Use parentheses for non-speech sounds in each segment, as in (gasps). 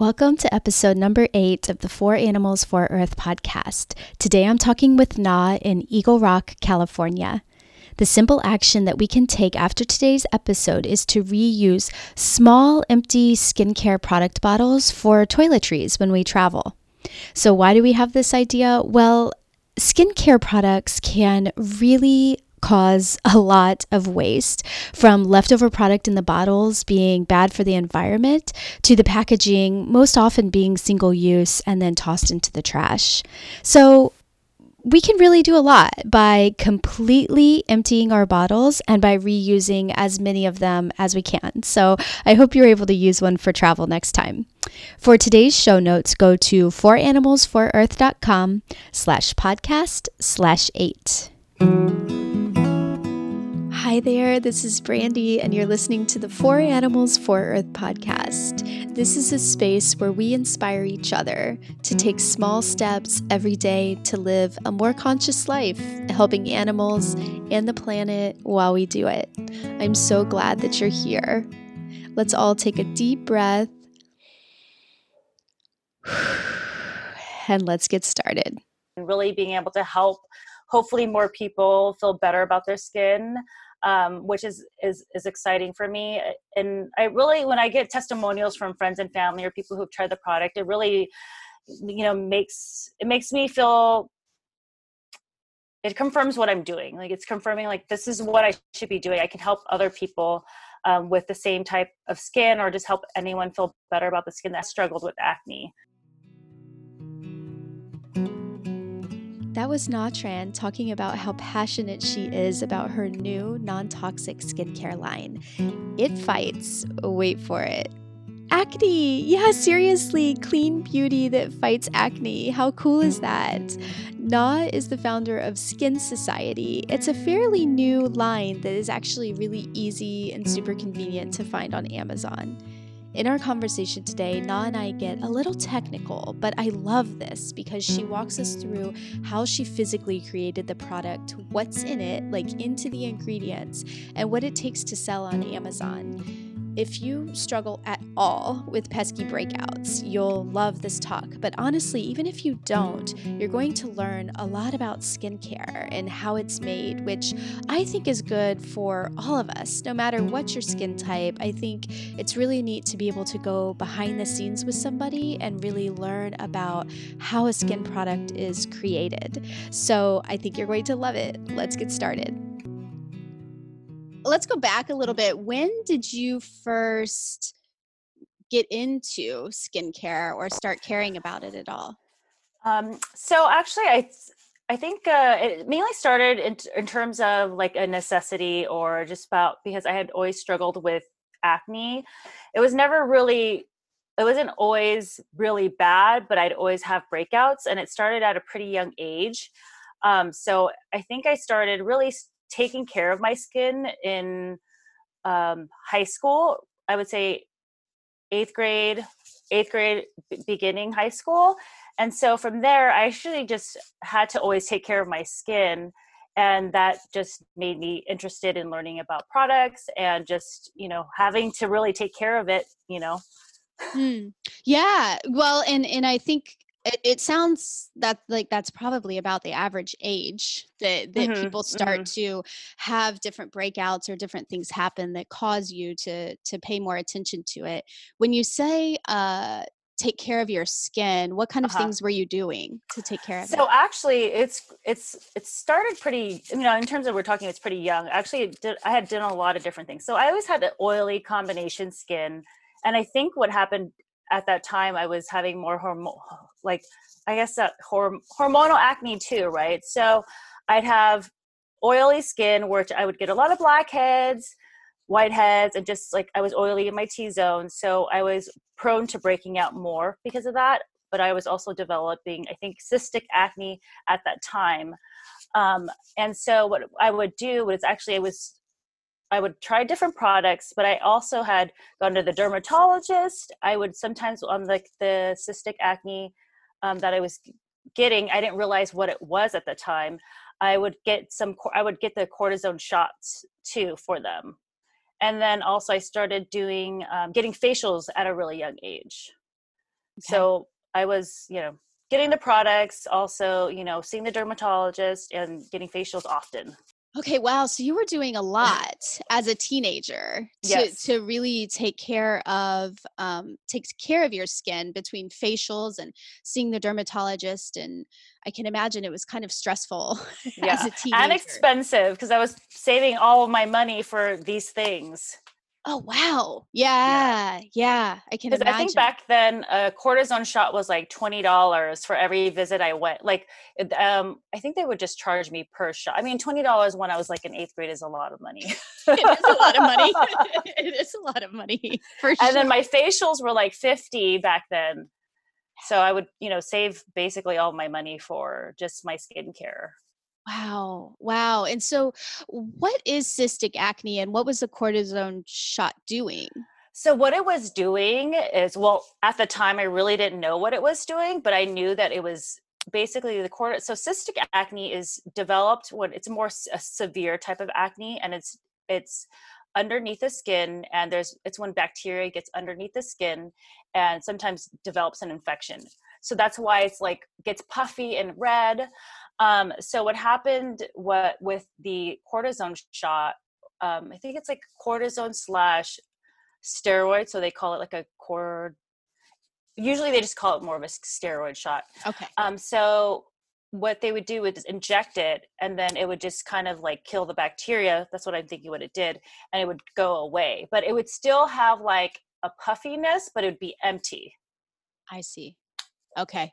Welcome to episode number eight of the Four Animals for Earth podcast. Today I'm talking with Na in Eagle Rock, California. The simple action that we can take after today's episode is to reuse small, empty skincare product bottles for toiletries when we travel. So, why do we have this idea? Well, skincare products can really cause a lot of waste from leftover product in the bottles being bad for the environment to the packaging most often being single use and then tossed into the trash. So, we can really do a lot by completely emptying our bottles and by reusing as many of them as we can. So I hope you're able to use one for travel next time. For today's show notes, go to fouranimalsforearth.com slash podcast slash eight. Hi there, this is Brandy, and you're listening to the Four Animals for Earth podcast. This is a space where we inspire each other to take small steps every day to live a more conscious life, helping animals and the planet while we do it. I'm so glad that you're here. Let's all take a deep breath and let's get started. Really being able to help hopefully more people feel better about their skin um, which is, is is exciting for me. And I really, when I get testimonials from friends and family or people who've tried the product, it really, you know, makes it makes me feel. It confirms what I'm doing. Like it's confirming, like this is what I should be doing. I can help other people um, with the same type of skin, or just help anyone feel better about the skin that struggled with acne. That was Na Tran talking about how passionate she is about her new non toxic skincare line. It fights, wait for it, acne. Yeah, seriously, clean beauty that fights acne. How cool is that? Na is the founder of Skin Society. It's a fairly new line that is actually really easy and super convenient to find on Amazon. In our conversation today, Na and I get a little technical, but I love this because she walks us through how she physically created the product, what's in it, like into the ingredients, and what it takes to sell on Amazon. If you struggle at all with pesky breakouts, you'll love this talk. But honestly, even if you don't, you're going to learn a lot about skincare and how it's made, which I think is good for all of us, no matter what your skin type. I think it's really neat to be able to go behind the scenes with somebody and really learn about how a skin product is created. So I think you're going to love it. Let's get started let's go back a little bit. When did you first get into skincare or start caring about it at all? Um, so actually, I I think uh, it mainly started in, in terms of like a necessity or just about because I had always struggled with acne. It was never really it wasn't always really bad, but I'd always have breakouts, and it started at a pretty young age. Um, so I think I started really taking care of my skin in um, high school. I would say eighth grade, eighth grade, beginning high school. And so from there, I actually just had to always take care of my skin. And that just made me interested in learning about products and just, you know, having to really take care of it, you know. Mm. Yeah. Well, and, and I think it, it sounds that like that's probably about the average age that that mm-hmm, people start mm-hmm. to have different breakouts or different things happen that cause you to to pay more attention to it when you say uh take care of your skin what kind of uh-huh. things were you doing to take care of so it? actually it's it's it started pretty you know in terms of we're talking it's pretty young actually did, i had done a lot of different things so i always had an oily combination skin and i think what happened at that time I was having more hormone, like I guess that horm- hormonal acne too, right? So I'd have oily skin, which I would get a lot of blackheads, whiteheads, and just like I was oily in my T zone. So I was prone to breaking out more because of that. But I was also developing, I think, cystic acne at that time. Um, and so what I would do was actually I was I would try different products, but I also had gone to the dermatologist. I would sometimes on like the cystic acne um, that I was getting, I didn't realize what it was at the time. I would get some, I would get the cortisone shots too for them, and then also I started doing um, getting facials at a really young age. So I was, you know, getting the products, also, you know, seeing the dermatologist and getting facials often. Okay, wow. So you were doing a lot as a teenager to, Yes. to really take care of um, takes care of your skin between facials and seeing the dermatologist. And I can imagine it was kind of stressful (laughs) as Yeah. a teenager. And expensive because I was saving all of my money for these things. Oh wow. Yeah, yeah. I can Because imagine. I think back then a cortisone shot was like twenty dollars for every visit I went. Like, um, I think they would just charge me per shot. I mean, twenty dollars when I was like in eighth grade is a lot of money. (laughs) it is a lot of money. (laughs) (laughs) it is a lot of money for sure. and then my facials were like 50 back then so i would you know save basically all my money for just my skincare Wow. Wow. And so what is cystic acne and what was the cortisone shot doing? so what it was doing is well at the time i really didn't know what it was doing but i knew that it was basically the cortisone so cystic acne is developed when it's more a severe type of acne and it's it's underneath the skin and there's it's when bacteria gets underneath the skin and sometimes develops an infection so that's why it's like gets puffy and red um, so what happened what with the cortisone shot um, i think it's like cortisone slash steroid so they call it like a cord usually they just call it more of a steroid shot Okay. um, so what they would do is inject it and then it would just kind of like kill the bacteria that's what i'm thinking what it did and it would go away but it would still have like a puffiness but it would be empty I see. Okay.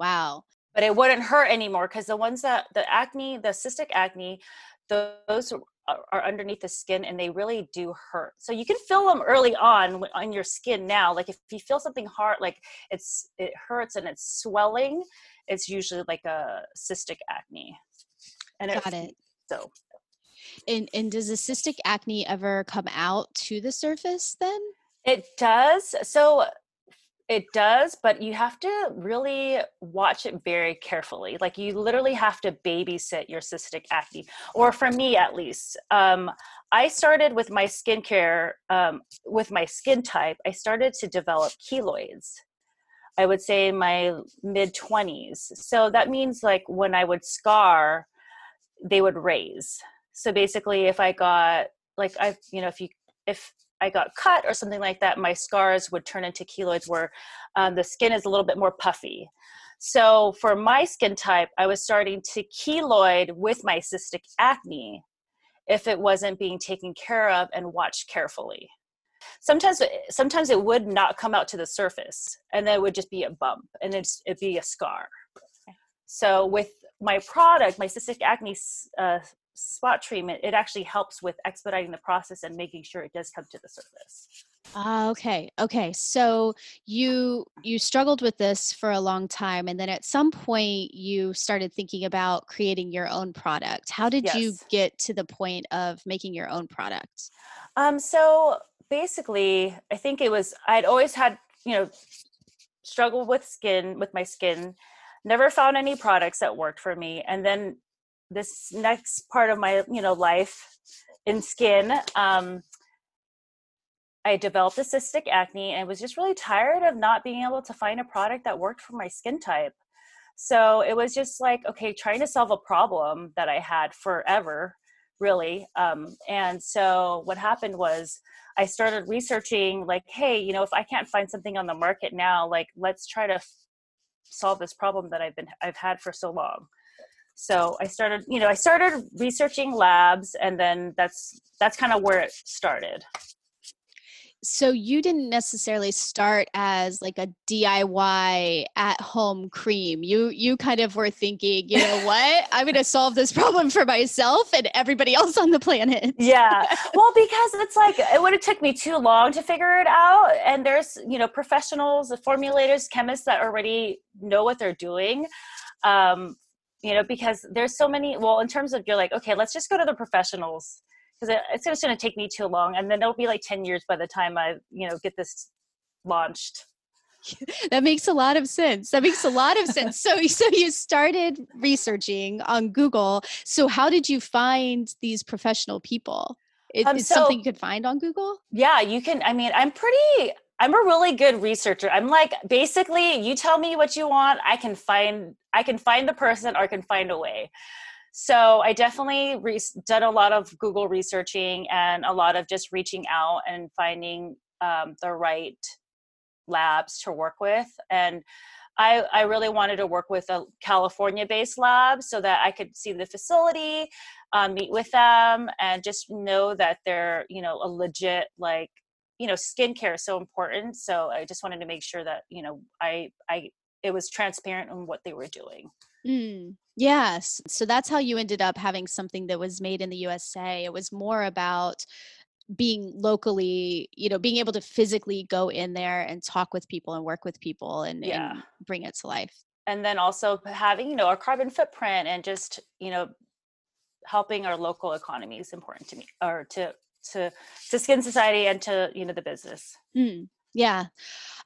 Wow. But it wouldn't hurt anymore because the ones that the acne the cystic acne those are, underneath the skin and they really do hurt so you can feel them early on on your skin now like if you feel something hard like it's it hurts and it's swelling it's usually like a cystic acne and Got it. so And and does the cystic acne ever come out to the surface then? It does. So it does, but you have to really watch it very carefully. Like you literally have to babysit your cystic acne, or for me at least. Um, I started with my skincare, um, with my skin type, I started to develop keloids. I would say in my mid 20s. So that means like when I would scar, they would raise. So basically, if I got like I, you know, if you if I got cut or something like that, my scars would turn into keloids where um, the skin is a little bit more puffy. So for my skin type, I was starting to keloid with my cystic acne if it wasn't being taken care of and watched carefully. Sometimes, sometimes it would not come out to the surface, and then it would just be a bump, and it's, it'd be a scar. So with my product, my cystic acne uh, spot treatment, it actually helps with expediting the process and making sure it does come to the surface. Ah, okay. Okay. So you you struggled with this for a long time and then at some point you started thinking about creating your own product. How did you get to the point of making your own product? Um, so basically, I think it was I'd always had you know struggled with skin with my skin, never found any products that worked for me, and then this next part of my you know life in skin, um, I developed a cystic acne and was just really tired of not being able to find a product that worked for my skin type. So it was just like, okay, trying to solve a problem that I had forever, really. Um, and so what happened was I started researching, like, hey, you know, if I can't find something on the market now, like, let's try to f- solve this problem that I've been I've had for so long. So I started, you know, I started researching labs, and then that's that's kind of where it started. So you didn't necessarily start as like a DIY at home cream. You you kind of were thinking, you know (laughs) what? I'm going to solve this problem for myself and everybody else on the planet. yeah (laughs) well because it's like it would have took me too long to figure it out and there's you know professionals formulators chemists that already know what they're doing um you know because there's so many well in terms of you're like okay let's just go to the professionals because it, it's just going to take me too long and then it'll be like 10 years by the time i you know get this launched (laughs) That makes a lot of sense. That makes a lot of sense. So (laughs) so you started researching on Google. So how did you find these professional people? It, Um, it's something you could find on Google? yeah you can i mean i'm pretty I'm a really good researcher. I'm like basically you tell me what you want, I can find I can find the person or I can find a way. So I definitely re- done a lot of Google researching and a lot of just reaching out and finding um, the right labs to work with and I, I really wanted to work with a California based lab so that I could see the facility, um, meet with them, and just know that they're, you know, a legit, like, you know, skincare is so important. So I just wanted to make sure that, you know, I, I, it was transparent on what they were doing. Mm, yes. So that's how you ended up having something that was made in the USA. It was more about being locally, you know, being able to physically go in there and talk with people and work with people and, yeah. and bring it to life. And then also having, you know, a carbon footprint and just, you know, helping our local economy is important to me or to to to skin society and to you know the business mm, yeah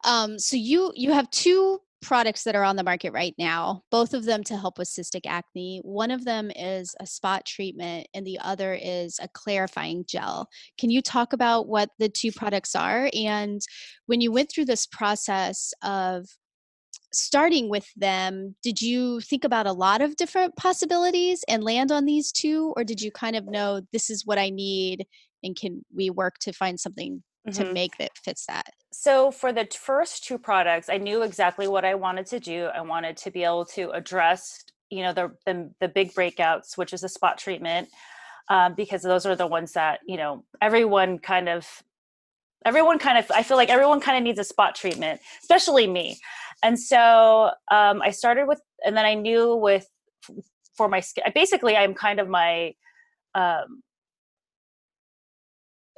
um so you you have two products that are on the market right now, both of them to help with cystic acne. One of them is a spot treatment, and the other is a clarifying gel. Can you talk about what the two products are? And when you went through this process of starting with them, did you think about a lot of different possibilities and land on these two? Or did you kind of know this is what I need and can we work to find something mm-hmm. to make that fits that? So for the first two products, I knew exactly what I wanted to do. I wanted to be able to address, you know, the the, the big breakouts, which is a spot treatment, um, because those are the ones that you know everyone kind of everyone kind of i feel like everyone kind of needs a spot treatment especially me and so um, i started with and then i knew with for my skin basically i'm kind of my um,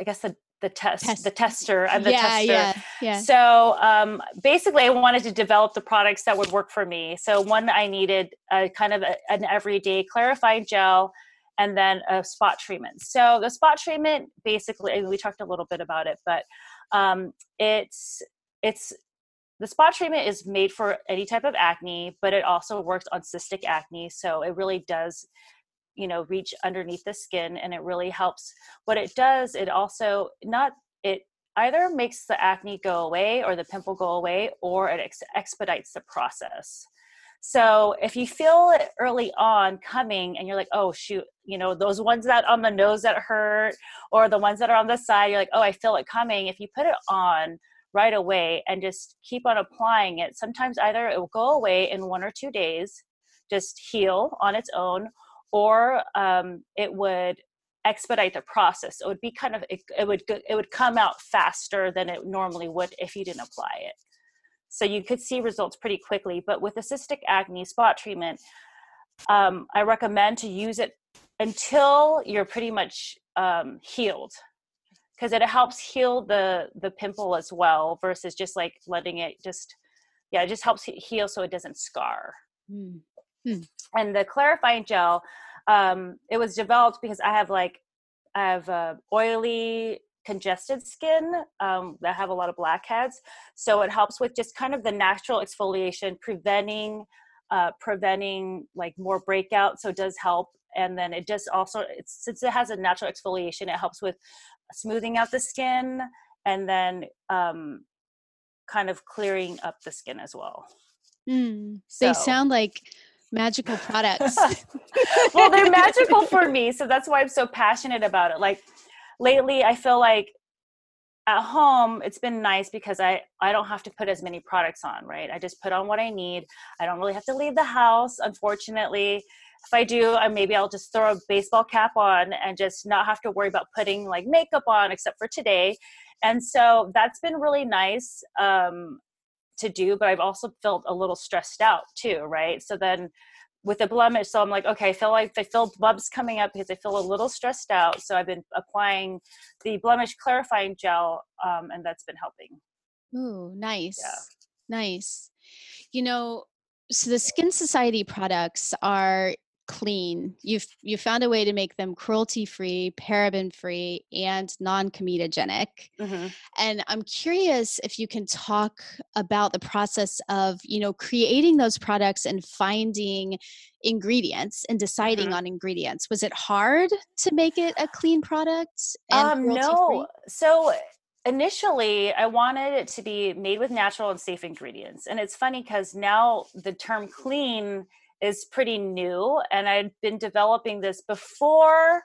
i guess the the test, test. the tester i'm the yeah, tester yeah, yeah. so um, basically i wanted to develop the products that would work for me so one i needed a kind of a, an everyday clarifying gel and then a spot treatment so the spot treatment basically we talked a little bit about it but um, it's it's the spot treatment is made for any type of acne but it also works on cystic acne so it really does you know reach underneath the skin and it really helps. What it does it also not it either makes the acne go away or the pimple go away or it ex- expedites the process. So if you feel it early on coming and you're like oh shoot you know those ones that on the nose that hurt or the ones that are on the side you're like oh i feel it coming if you put it on right away and just keep on applying it sometimes either it will go away in one or two days just heal on its own or um, it would expedite the process. It would be kind of it, it would it would come out faster than it normally would if you didn't apply it. So you could see results pretty quickly. But with the cystic acne spot treatment, um, I recommend to use it until you're pretty much um, healed because it helps heal the the pimple as well versus just like letting it just yeah it just helps heal so it doesn't scar mm. Hmm. And the clarifying gel, um, it was developed because I have like I have uh, oily, congested skin um, that have a lot of blackheads. So it helps with just kind of the natural exfoliation, preventing uh, preventing like more breakout. So it does help. And then it just also, since it has a natural exfoliation, it helps with smoothing out the skin and then um, kind of clearing up the skin as well. Mm, so, they sound like magical products. (laughs) well, they're magical for me, so that's why I'm so passionate about it. Like lately, I feel like at home it's been nice because I I don't have to put as many products on, right? I just put on what I need. I don't really have to leave the house, unfortunately. If I do, I maybe I'll just throw a baseball cap on and just not have to worry about putting like makeup on except for today. And so that's been really nice. Um, to do, but I've also felt a little stressed out too, right? So then with the blemish, so I'm like, okay, I feel like I feel bumps coming up because I feel a little stressed out. So I've been applying the blemish clarifying gel, um, and that's been helping. Ooh, nice. Yeah. Nice. You know, so the Skin Society products are clean. You've you found a way to make them cruelty free, paraben free, and non comedogenic. Mm-hmm. And I'm curious if you can talk about the process of you know creating those products and finding ingredients and deciding mm-hmm. on ingredients. Was it hard to make it a clean product? um, no. So initially i wanted it to be made with natural and safe ingredients and it's funny because now the term clean is pretty new and i'd been developing this before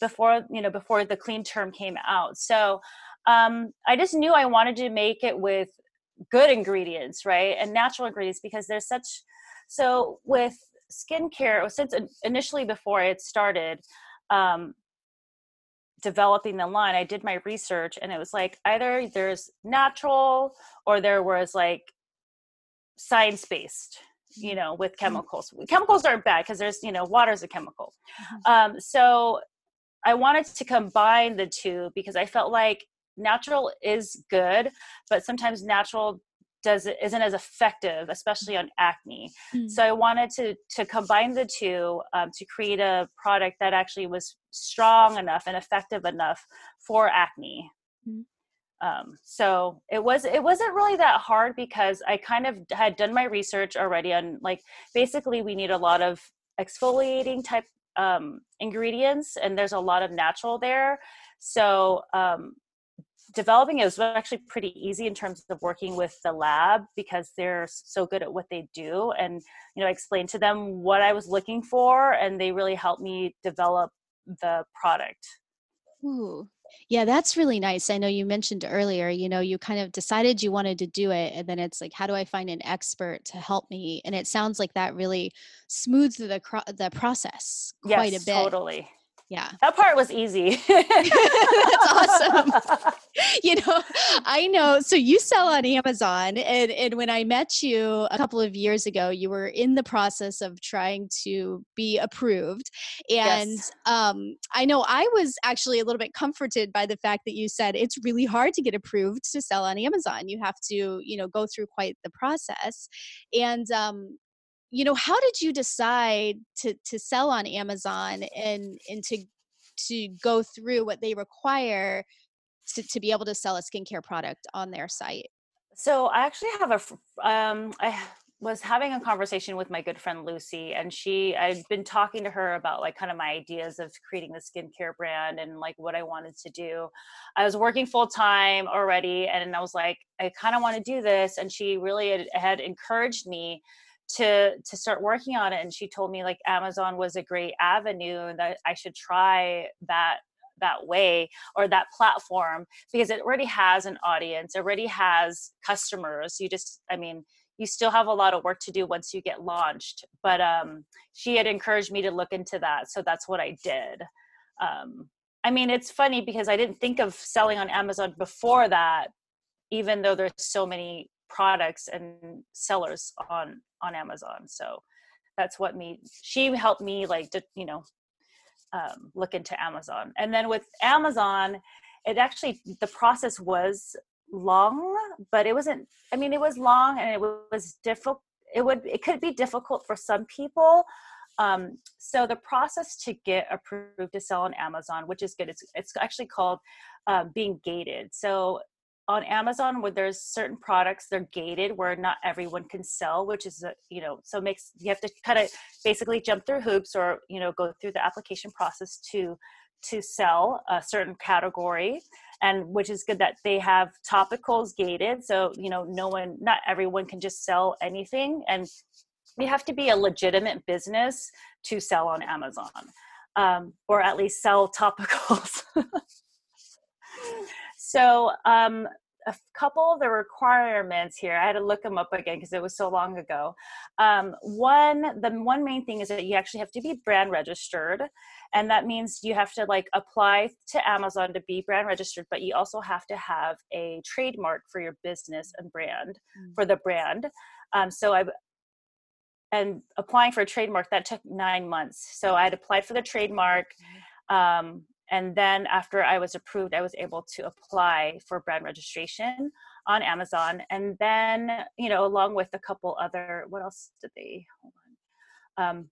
before you know before the clean term came out. So um, i just knew i wanted to make it with good ingredients right and natural ingredients because there's such so with skincare since initially before it started um, developing the line i did my research and it was like either there's natural or there was like science based you know with mm-hmm. chemicals chemicals aren't bad because there's you know water is a chemical mm-hmm. um, so i wanted to combine the two because i felt like natural is good but sometimes natural does isn't as effective especially on acne mm. so i wanted to to combine the two um, to create a product that actually was strong enough and effective enough for acne mm. Um, so it was it wasn't really that hard because i kind of had done my research already on like basically we need a lot of exfoliating type um, ingredients and there's a lot of natural there so um, developing it was actually pretty easy in terms of working with the lab because they're so good at what they do and you know I explained to them what i was looking for and they really helped me develop the product Ooh. Yeah, that's really nice. I know you mentioned earlier, you know, you kind of decided you wanted to do it and then it's like how do I find an expert to help me? And it sounds like that really smooths the the process quite yes, a bit. Totally yeah. That part was easy. (laughs) That's awesome. (laughs) You know i know. So you sell on amazon and and when i met you a couple of years ago you were in the process of trying to be approved. And yes. um i know i was actually a little bit comforted by the fact that you said it's really hard to get approved to sell on amazon. You have to you know go through quite the process. And um you know how did you decide to to sell on amazon and and to to go through what they require to, to be able to sell a skincare product on their site so i actually have a um i was having a conversation with my good friend Lucy, and she I'd been talking to her about like kind of my ideas of creating the skincare brand and like what I wanted to do. I was working full time already, and I was like, I kind of want to do this. And she really had, had encouraged me to to start working on it and she told me like amazon was a great avenue and that i should try that that way or that platform because it already has an audience already has customers you just i mean you still have a lot of work to do once you get launched but um, she had encouraged me to look into that so that's what i did. Um, i mean it's funny because i didn't think of selling on amazon before that even though there's so many products and sellers on on amazon so that's what me she helped me like to you know um, look into amazon. And then with amazon it actually the process was long but it wasn't i mean it was long and it was difficult it would it could be difficult for some people um, so the process to get approved to sell on amazon which is good it's, it's actually called uh, being gated. So on Amazon where there's certain products they're gated where not everyone can sell, which is a, you know so makes you have to kind of basically jump through hoops or you know go through the application process to to sell a certain category and which is good that they have topicals gated so you know no one not everyone can just sell anything and you have to be a legitimate business to sell on amazon um, or at least sell (laughs) topicals so um, a couple of the requirements here i had to look them up again because it was so long ago. Um, one the one main thing is that you actually have to be brand registered and that means you have to like apply to amazon to be brand registered but you also have to have a trademark for your business and brand mm-hmm. for the brand. Um, so i and applying for a trademark that took nine months. So i had applied for the trademark um, and then after I was approved, I was able to apply for brand registration on Amazon. And then, you know, along with a couple other, what else did they, hold on. Um,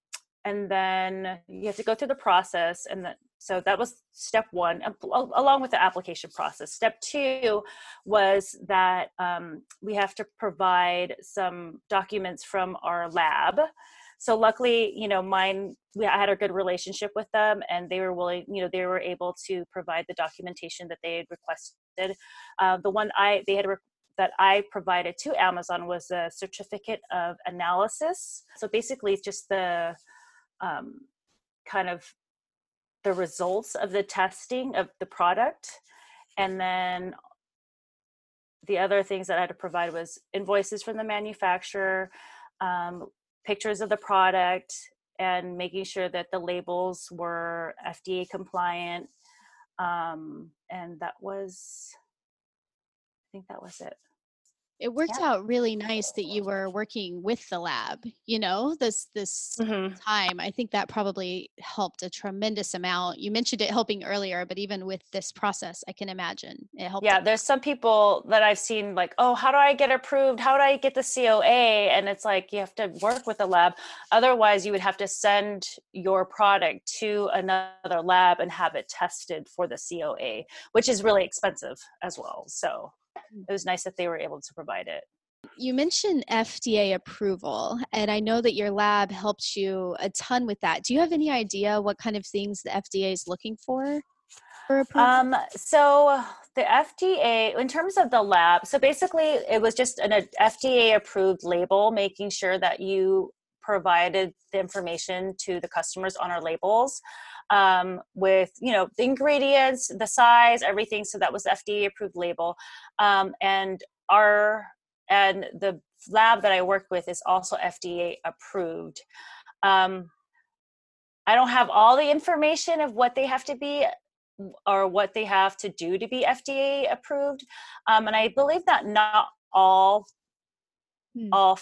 and then you have to go through the process and so that was step one along with the application process step two was that um, we have to provide some documents from our lab so luckily you know mine we I had a good relationship with them and they were willing you know they were able to provide the documentation that they had requested Uh, the one I they had re- that I provided to Amazon was a certificate of analysis. So basically, just the um, kind of the results of the testing of the product, and then the other things that I had to provide was invoices from the manufacturer, um, pictures of the product, and making sure that the labels were FDA compliant. Um, and that was, I think that was it it worked yeah. out really nice that you were working with the lab you know this this mm-hmm. time i think that probably helped a tremendous amount. You mentioned it helping earlier but even with this process i can imagine it helped yeah there's some people that i've seen like oh how do i get approved? How do i get the coa and it's like you have to work with the lab. Otherwise you would have to send your product to another lab and have it tested for the coa which is really expensive as well so it was nice that they were able to provide it. You mentioned FDA approval, and I know that your lab helped you a ton with that. Do you have any idea what kind of things the FDA is looking for? for um, so the FDA, in terms of the lab, so basically it was just an FDA approved label, making sure that you provided the information to the customers on our labels um, with you know the ingredients, the size, everything. So that was FDA approved label, um, and our and the lab that I work with is also FDA approved. Um, I don't have all the information of what they have to be or what they have to do to be FDA approved, um, and I believe that not all hmm. all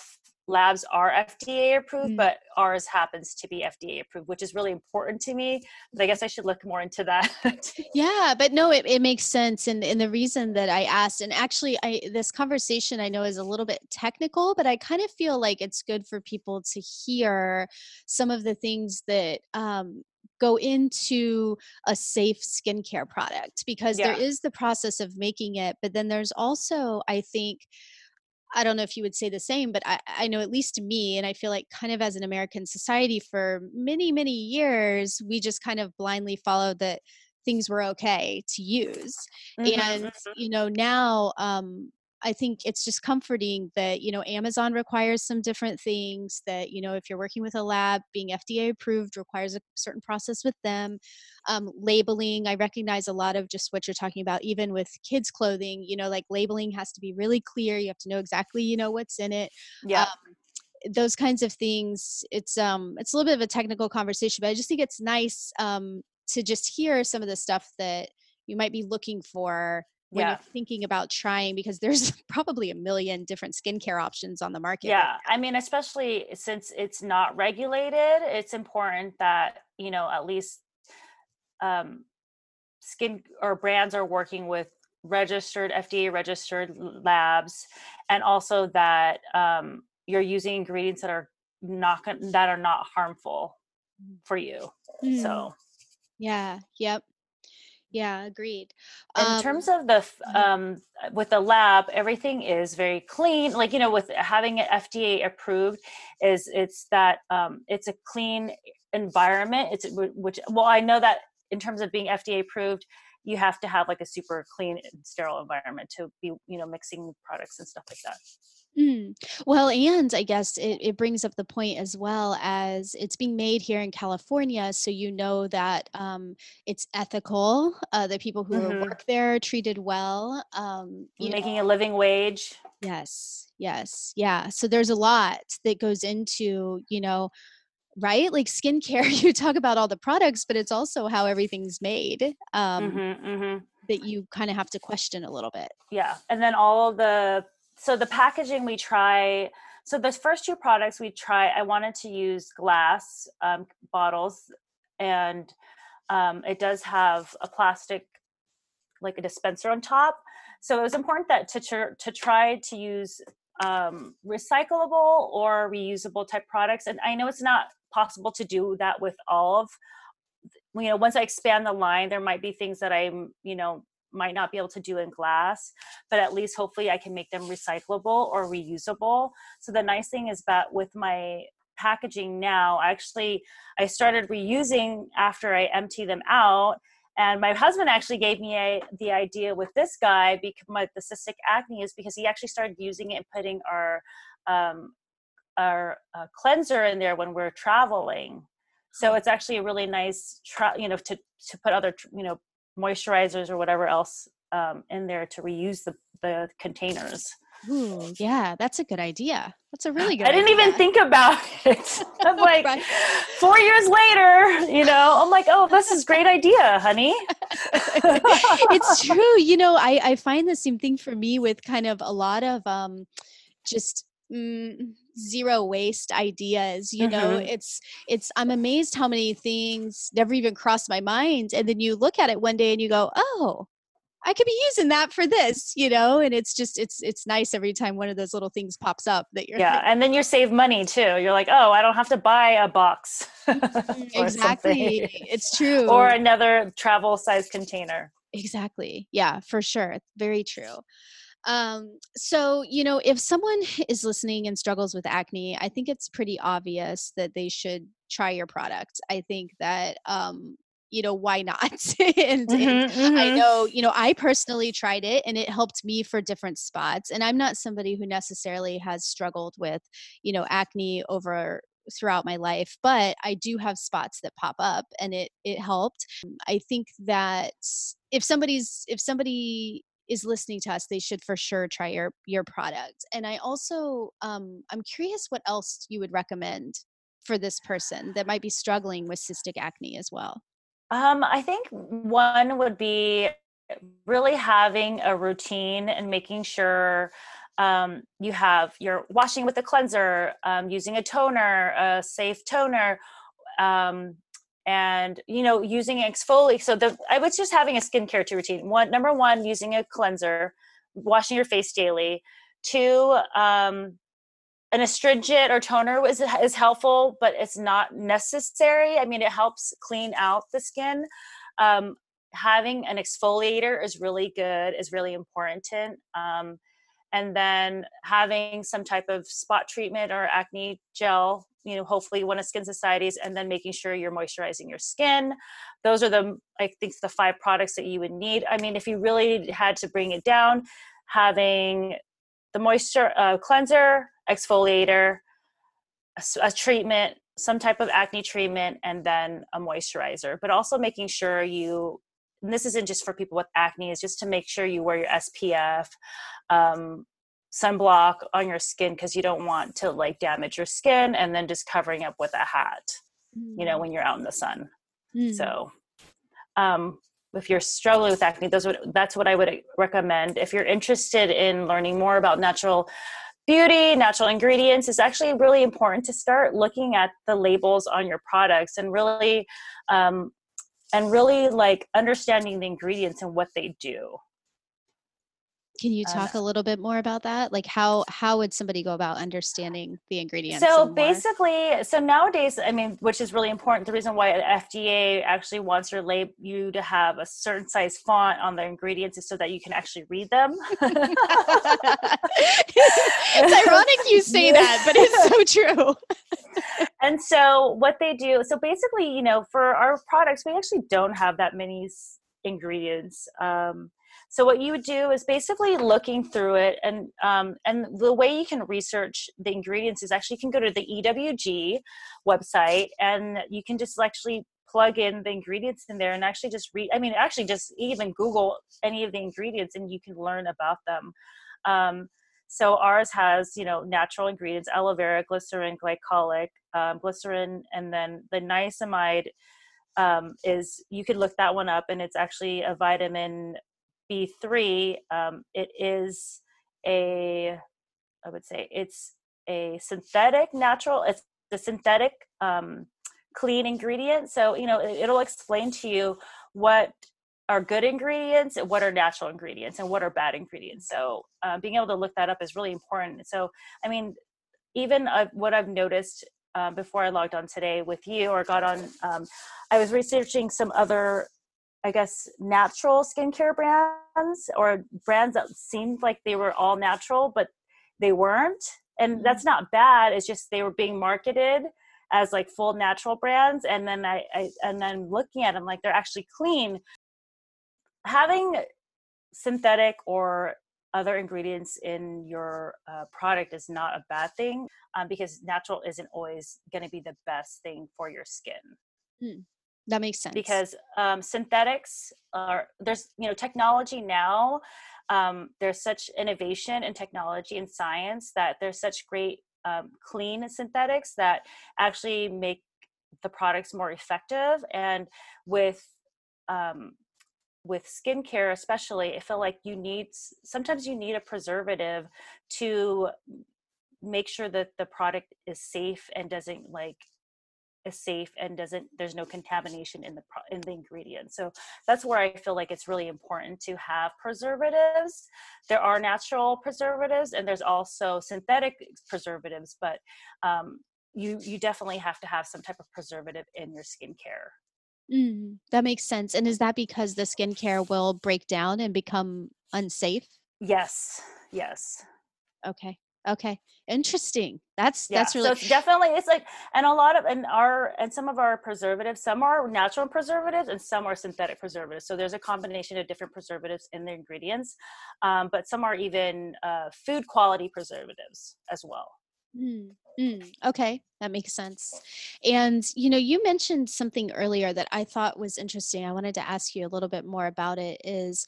labs are FDA approved, mm. but ours happens to be FDA approved, which is really important to me. But I guess I should look more into that. (laughs) yeah, but no, it, it makes sense. And, and the reason that I asked, and actually I this conversation I know is a little bit technical, but I kind of feel like it's good for people to hear some of the things that um, go into a safe skincare product because yeah. there is the process of making it, but then there's also, I think, I don't know if you would say the same, but I, I know at least to me, and I feel like kind of as an American society for many, many years, we just kind of blindly followed that things were okay to use. Mm-hmm. And, mm-hmm. you know, now um, I think it's just comforting that, you know, Amazon requires some different things that, you know, if you're working with a lab, being FDA approved requires a certain process with them. Um, labeling, I recognize a lot of just what you're talking about, even with kids' clothing, you know, like labeling has to be really clear. You have to know exactly, you know, what's in it. Yeah. Um, those kinds of things it's um it's a little bit of a technical conversation but i just think it's nice um to just hear some of the stuff that you might be looking for when yeah. you're thinking about trying because there's (laughs) probably a million different skincare options on the market. Yeah. Right I mean, especially since it's not regulated, it's important that, you know, at least um, skin or brands are working with registered FDA registered labs and also that um, you're using ingredients that are not that are not harmful mm. for you. Mm. So yeah, yep. Yeah, agreed. In um, terms of the um, with the lab, everything is very clean. Like you know, with having it FDA approved, is it's that um, it's a clean environment. It's which well, I know that in terms of being FDA approved, you have to have like a super clean and sterile environment to be you know mixing products and stuff like that. Mm. Well, and I guess it, it brings up the point as well as it's being made here in California, so you know that um, it's ethical. Uh, the people who mm-hmm. work there are treated well. Um, making know. a living wage. Yes, yes, yeah. So there's a lot that goes into you know, right? Like skincare. (laughs) You talk about all the products, but it's also how everything's made. Um, mm-hmm, mm-hmm. That you kind of have to question a little bit. Yeah, and then all the so the packaging we try so the first two products we try i wanted to use glass um, bottles and um, it does have a plastic like a dispenser on top. So it was important that to, tr- to try to use um, recyclable or reusable type products and i know it's not possible to do that with all of you know once i expand the line there might be things that i'm you know might not be able to do in glass, but at least hopefully I can make them recyclable or reusable. So the nice thing is that with my packaging now, actually I started reusing after I empty them out And my husband actually gave me a, the idea with this guy, because my, the cystic acne is because he actually started using it and putting our um, our uh, cleanser in there when we're traveling. So it's actually a really nice, tra- you know, to to put other, you know, moisturizers or whatever else um, in there to reuse the the containers. Ooh, yeah, that's a good idea. That's a really (gasps) good. Idea. I didn't idea. even think about (laughs) it. (laughs) I'm like, right. four years later, you know, I'm like, oh, this is great idea, honey. (laughs) it's true. You know, I I find the same thing for me with kind of a lot of um, just mm, zero waste ideas you know mm-hmm. it's it's i'm amazed how many things never even crossed my mind and then you look at it one day and you go oh I could be using that for this, you know, and it's just it's it's nice every time one of those little things pops up that you're yeah, like, and then you save money too. You're like, oh, I don't have to buy a box. Mm-hmm, (laughs) exactly, it's (laughs) true. Or another travel size container. Exactly. Yeah, for sure. Very true. Um, so, you know, if someone (laughs) is listening and struggles with acne, I think it's pretty obvious that they should try your product. I think that um, you know why not (laughs) and, mm-hmm, and mm-hmm. i know you know i personally tried it and it helped me for different spots and i'm not somebody who necessarily has struggled with you know acne over throughout my life but i do have spots that pop up and it it helped i think that if somebody's if somebody is listening to us they should for sure try your your product. And i also um, i'm curious what else you would recommend for this person that might be struggling with cystic acne as well. Um, I think one would be really having a routine and making sure um, you have you're washing with a cleanser, um, using a toner, a safe toner, um, and you know using exfoliate. So the I was just having a skincare routine. One number one, using a cleanser, washing your face daily. Two, um, an astringent or toner is, is helpful, but it's not necessary. I mean, it helps clean out the skin. Um, having an exfoliator is really good, is really important. Um, and then having some type of spot treatment or acne gel, you know, hopefully one of Skin Societies, and then making sure you're moisturizing your skin. Those are the, I think, the five products that you would need. I mean, if you really had to bring it down, having the moisture uh, cleanser, exfoliator, a, a treatment, some type of acne treatment, and then a moisturizer. But also making sure you, and this isn't just for people with acne, is just to make sure you wear your SPF, um, sunblock on your skin because you don't want to like damage your skin, and then just covering up with a hat, mm. you know, mm. when you're out in the sun. Mm. So, um, if you're struggling with acne, those would, that's what I would recommend. If you're interested in learning more about natural beauty, natural ingredients, it's actually really important to start looking at the labels on your products and really, um, and really like understanding the ingredients and what they do. Can you talk a little bit more about that? Like how how would somebody go about understanding the ingredients? So basically, so nowadays, I mean, which is really important. The reason why the FDA actually wants your lab you to have a certain size font on the ingredients is so that you can actually read them. (laughs) it's (laughs) ironic you say that, but it's so (laughs) true. and so what they do, so basically, you know, for our products, we actually don't have that many ingredients. Um, so what you would do is basically looking through it, and um, and the way you can research the ingredients is actually you can go to the EWG website, and you can just actually plug in the ingredients in there and actually just read. I mean, actually just even Google any of the ingredients, and you can learn about them. Um, so ours has, you know, natural ingredients: aloe vera, glycerin, glycolic, um, glycerin, and then the niacinamide um, is you could look that one up, and it's actually a vitamin B3, um, it is a, I would say it's a synthetic natural, it's the synthetic um, clean ingredient. So, you know, it, will explain to you what are good ingredients and what are natural ingredients and what are bad ingredients. So, uh, being able to look that up is really important. So, I mean, even uh, what I've noticed uh, before I logged on today with you or got on, um, I was researching some other I guess, natural skincare brands or brands that seemed like they were all natural, but they weren't. And mm-hmm. that's not bad. It's just they were being marketed as like full natural brands. And then I, I and then looking at them like they're actually clean. having synthetic or other ingredients in your uh, product is not a bad thing um, because natural isn't always going to be the best thing for your skin. Hmm. That makes sense. Because um, synthetics are there's you know technology now. Um, there's such innovation in technology and science that there's such great um, clean synthetics that actually make the products more effective. And with um, with skincare especially i feel like you need sometimes you need a preservative to make sure that the product is safe and doesn't like is safe and doesn't there's no contamination in the in the ingredients so that's where i feel like it's really important to have preservatives there are natural preservatives and there's also synthetic preservatives but um, you you definitely have to have some type of preservative in your skincare Mm, that makes sense. And is that because the skincare will break down and become unsafe? Yes. Yes. Okay. Okay. Interesting. That's yeah. that's really so it's definitely it's like and a lot of and our and some of our preservatives, some are natural preservatives and some are synthetic preservatives. So there's a combination of different preservatives in the ingredients, um, but some are even uh, food quality preservatives as well. Mm, mm, okay, that makes sense. And you know, you mentioned something earlier that I thought was interesting. I wanted to ask you a little bit more about it. Is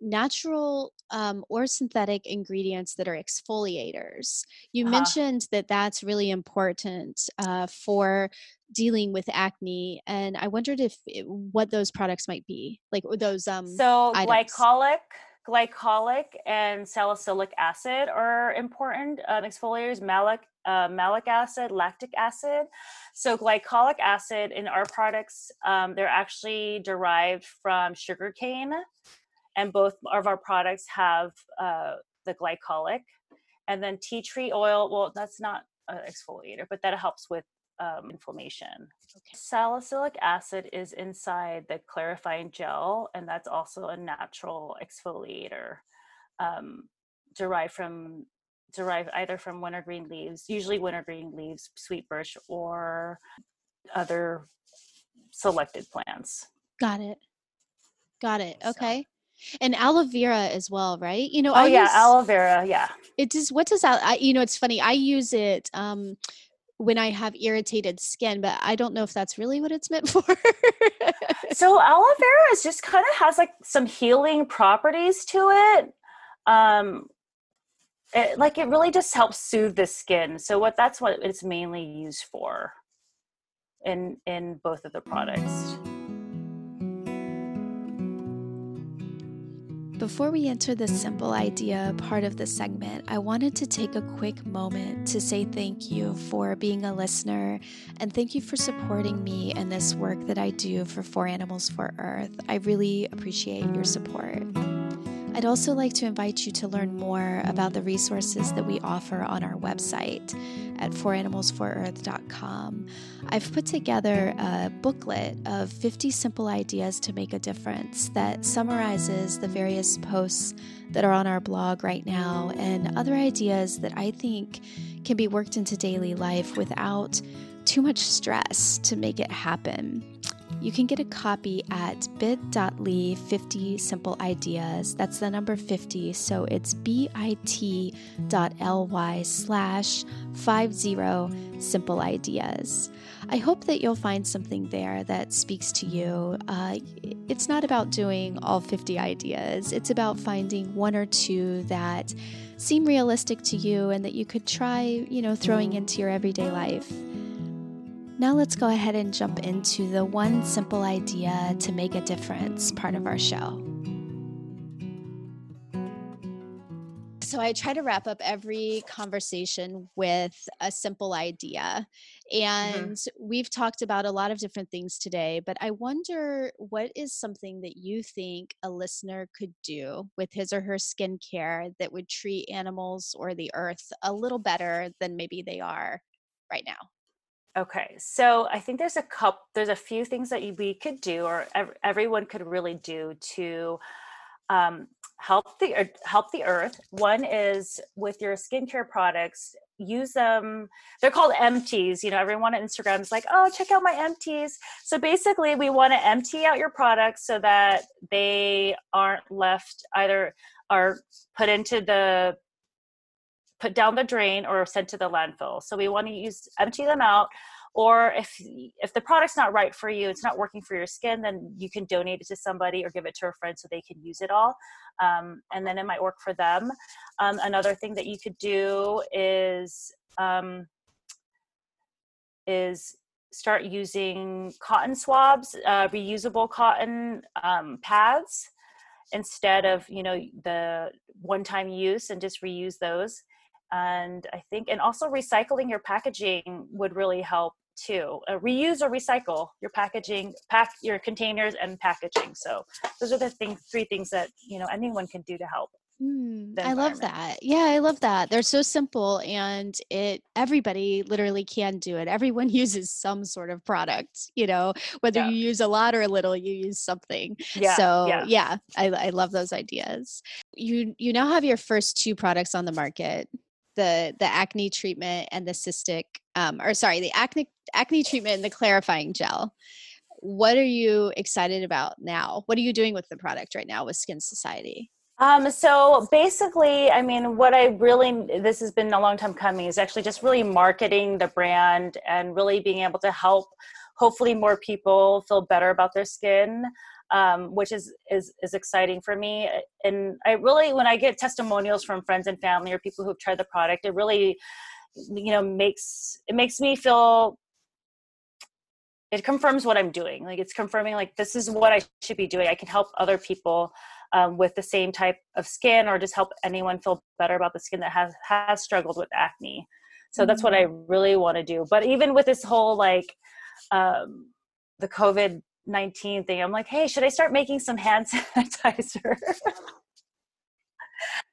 natural um, or synthetic ingredients that are exfoliators. You Uh-huh. mentioned that that's really important uh, for dealing with acne, and I wondered if it, what those products might be, like those um, So items. glycolic, glycolic, and salicylic acid are important um, exfoliators. Malic, uh, malic acid, lactic acid. So glycolic acid in our products, um, they're actually derived from sugarcane, and both of our products have uh, the glycolic. And then tea tree oil. Well, that's not an exfoliator, but that helps with um, inflammation. Okay. Salicylic acid is inside the clarifying gel, and that's also a natural exfoliator um, derived from derived either from wintergreen leaves, usually wintergreen leaves, sweet birch, or other selected plants. Got it. Got it. So, Okay. And aloe vera as well, right? You know, oh I yeah, use aloe vera. Yeah. it does what does that I, you know, it's funny. I use it um when I have irritated skin, but I don't know if that's really what it's meant (laughs) for. So aloe vera is just kind of has like some healing properties to it. Um, it, like it really just helps soothe the skin. So what that's what it's mainly used for in in both of the products. Before we enter the simple idea part of the segment, I wanted to take a quick moment to say thank you for being a listener and thank you for supporting me and this work that I do for Four Animals for Earth. I really appreciate your support. I'd also like to invite you to learn more about the resources that we offer on our website at foranimalsforearth.com. I've put together a booklet of 50 simple ideas to make a difference that summarizes the various posts that are on our blog right now and other ideas that I think can be worked into daily life without too much stress to make it happen. You can get a copy at bit.ly 50 simple ideas. That's the number 50. So it's bit.ly slash 50 simple ideas. I hope that you'll find something there that speaks to you. Uh, it's not about doing all 50 ideas, it's about finding one or two that seem realistic to you and that you could try, you know, throwing into your everyday life. Now let's go ahead and jump into the one simple idea to make a difference part of our show. So I try to wrap up every conversation with a simple idea. Mm-hmm. And we've talked about a lot of different things today, but I wonder what is something that you think a listener could do with his or her skincare that would treat animals or the earth a little better than maybe they are right now? Okay, so I think there's a couple, there's a few things that we could do, or ev- everyone could really do to um, help the help the earth. One is with your skincare products, use them. They're called empties. You know, everyone on Instagram is like, "Oh, check out my empties." So basically, we want to empty out your products so that they aren't left either are put into the put down the drain or sent to the landfill. So we want to use empty them out or if if the product's not right for you it's not working for your skin then you can donate it to somebody or give it to a friend so they can use it all um, and then it might work for them um, another thing that you could do is um, is start using cotton swabs uh, reusable cotton um, pads instead of you know the one time use and just reuse those and i think and also recycling your packaging would really help too uh, reuse or recycle your packaging pack your containers and packaging so those are the thing, three things that you know anyone can do to help Mm, I love that. Yeah, I love that. They're so simple and it everybody literally can do it. Everyone (laughs) uses some sort of product, you know, whether yeah. you use a lot or a little, you use something. Yeah. So yeah, yeah I, I love those ideas. You you now have your first two products on the market the the acne treatment and the cystic um, or sorry the acne acne treatment and the clarifying gel. What are you excited about now? What are you doing with the product right now with skin society? Um, so basically, I mean, what I really, this has been a long time coming, is actually just really marketing the brand and really being able to help hopefully more people feel better about their skin um, which is is is exciting for me. And I really, when I get testimonials from friends and family or people who've tried the product, it really, you know, makes it makes me feel. It confirms what I'm doing. Like it's confirming, like this is what I should be doing. I can help other people um, with the same type of skin, or just help anyone feel better about the skin that has has struggled with acne. So mm-hmm. that's what I mm-hmm. really want to do. But even with this whole like um, the COVID 19 thing. I'm like hey should i start making some hand (laughs) sanitizer?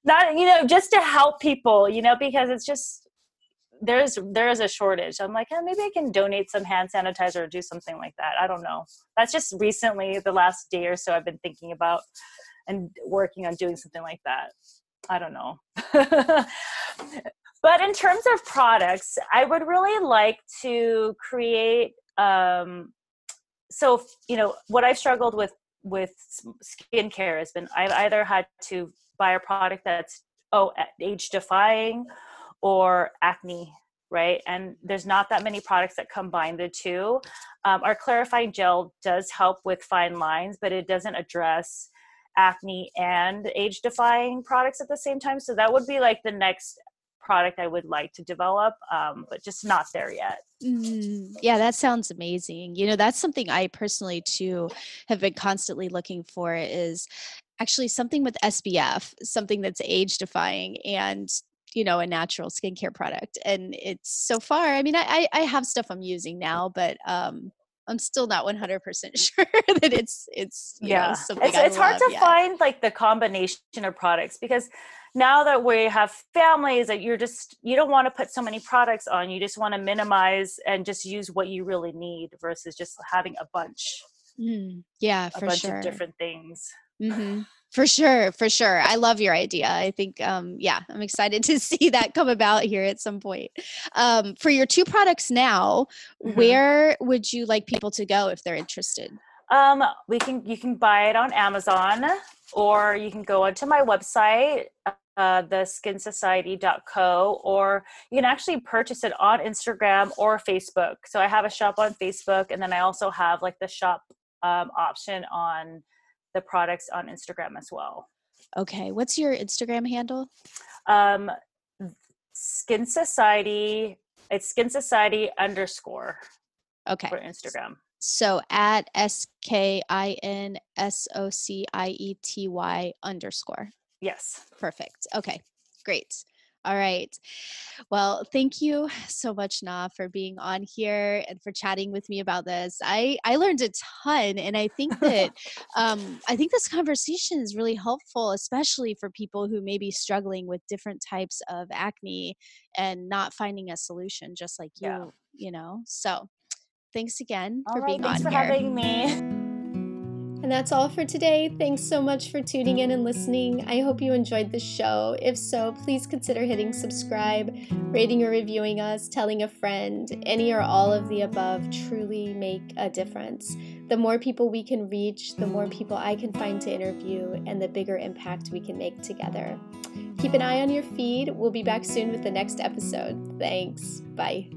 Not you know just to help people you know because it's just there's there is a shortage. I'm like maybe i can donate some hand sanitizer or do something like that. I don't know. That's just recently the last day or so i've been thinking about and working on doing something like that. I don't know. (laughs) But in terms of products i would really like to create um, so you know what i've struggled with with skincare has been i've either had to buy a product that's oh age defying or acne right? And there's not that many products that combine the two. Um, our clarifying gel does help with fine lines but it doesn't address acne and age defying products at the same time. So that would be like the next product I would like to develop, um, but just not there yet. Mm, yeah, that sounds amazing. You know, that's something I personally too have been constantly looking for is actually something with SPF, something that's age defying and you know a natural skincare product and it's so far i mean i i have stuff i'm using now but um I'm still not 100% (laughs) sure that it's it's yeah. Know, it's, it's hard to yet. find like the combination of products because now that we have families that you're just you don't want to put so many products on you just want to minimize and just use what you really need versus just having a bunch. Mm, yeah a bunch sure. of different things. Mm-hmm. for sure for sure. I love your idea. I think um yeah i'm excited to (laughs) see that come about here at some point. Um for your two products now mm-hmm. where would you like people to go if they're interested? Um, we can you can buy it on Amazon or you can go onto my website uh, the skinsociety.co, or you can actually purchase it on Instagram or Facebook. So I have a shop on Facebook, and then I also have like the shop um, option on the products on Instagram as well. Okay, what's your Instagram handle? Um, Skin Society. It's Skin Society underscore. Okay. For Instagram. So at S K I N S O C I E T Y underscore. Yes. Perfect. Okay, great. All right. Well, thank you so much, Na, for being on here and for chatting with me about this. I I learned a ton, and I think that (laughs) um, I think this conversation is really helpful, especially for people who may be struggling with different types of acne and not finding a solution, just like you. Yeah. You know. So, thanks again All for right, being thanks on for here. having me. (laughs) And that's all for today. Thanks so much for tuning in and listening. I hope you enjoyed the show. If so, please consider hitting subscribe, rating or reviewing us, telling a friend. Any or all of the above truly make a difference. The more people we can reach, the more people I can find to interview, and the bigger impact we can make together. Keep an eye on your feed. We'll be back soon with the next episode. Thanks. Bye.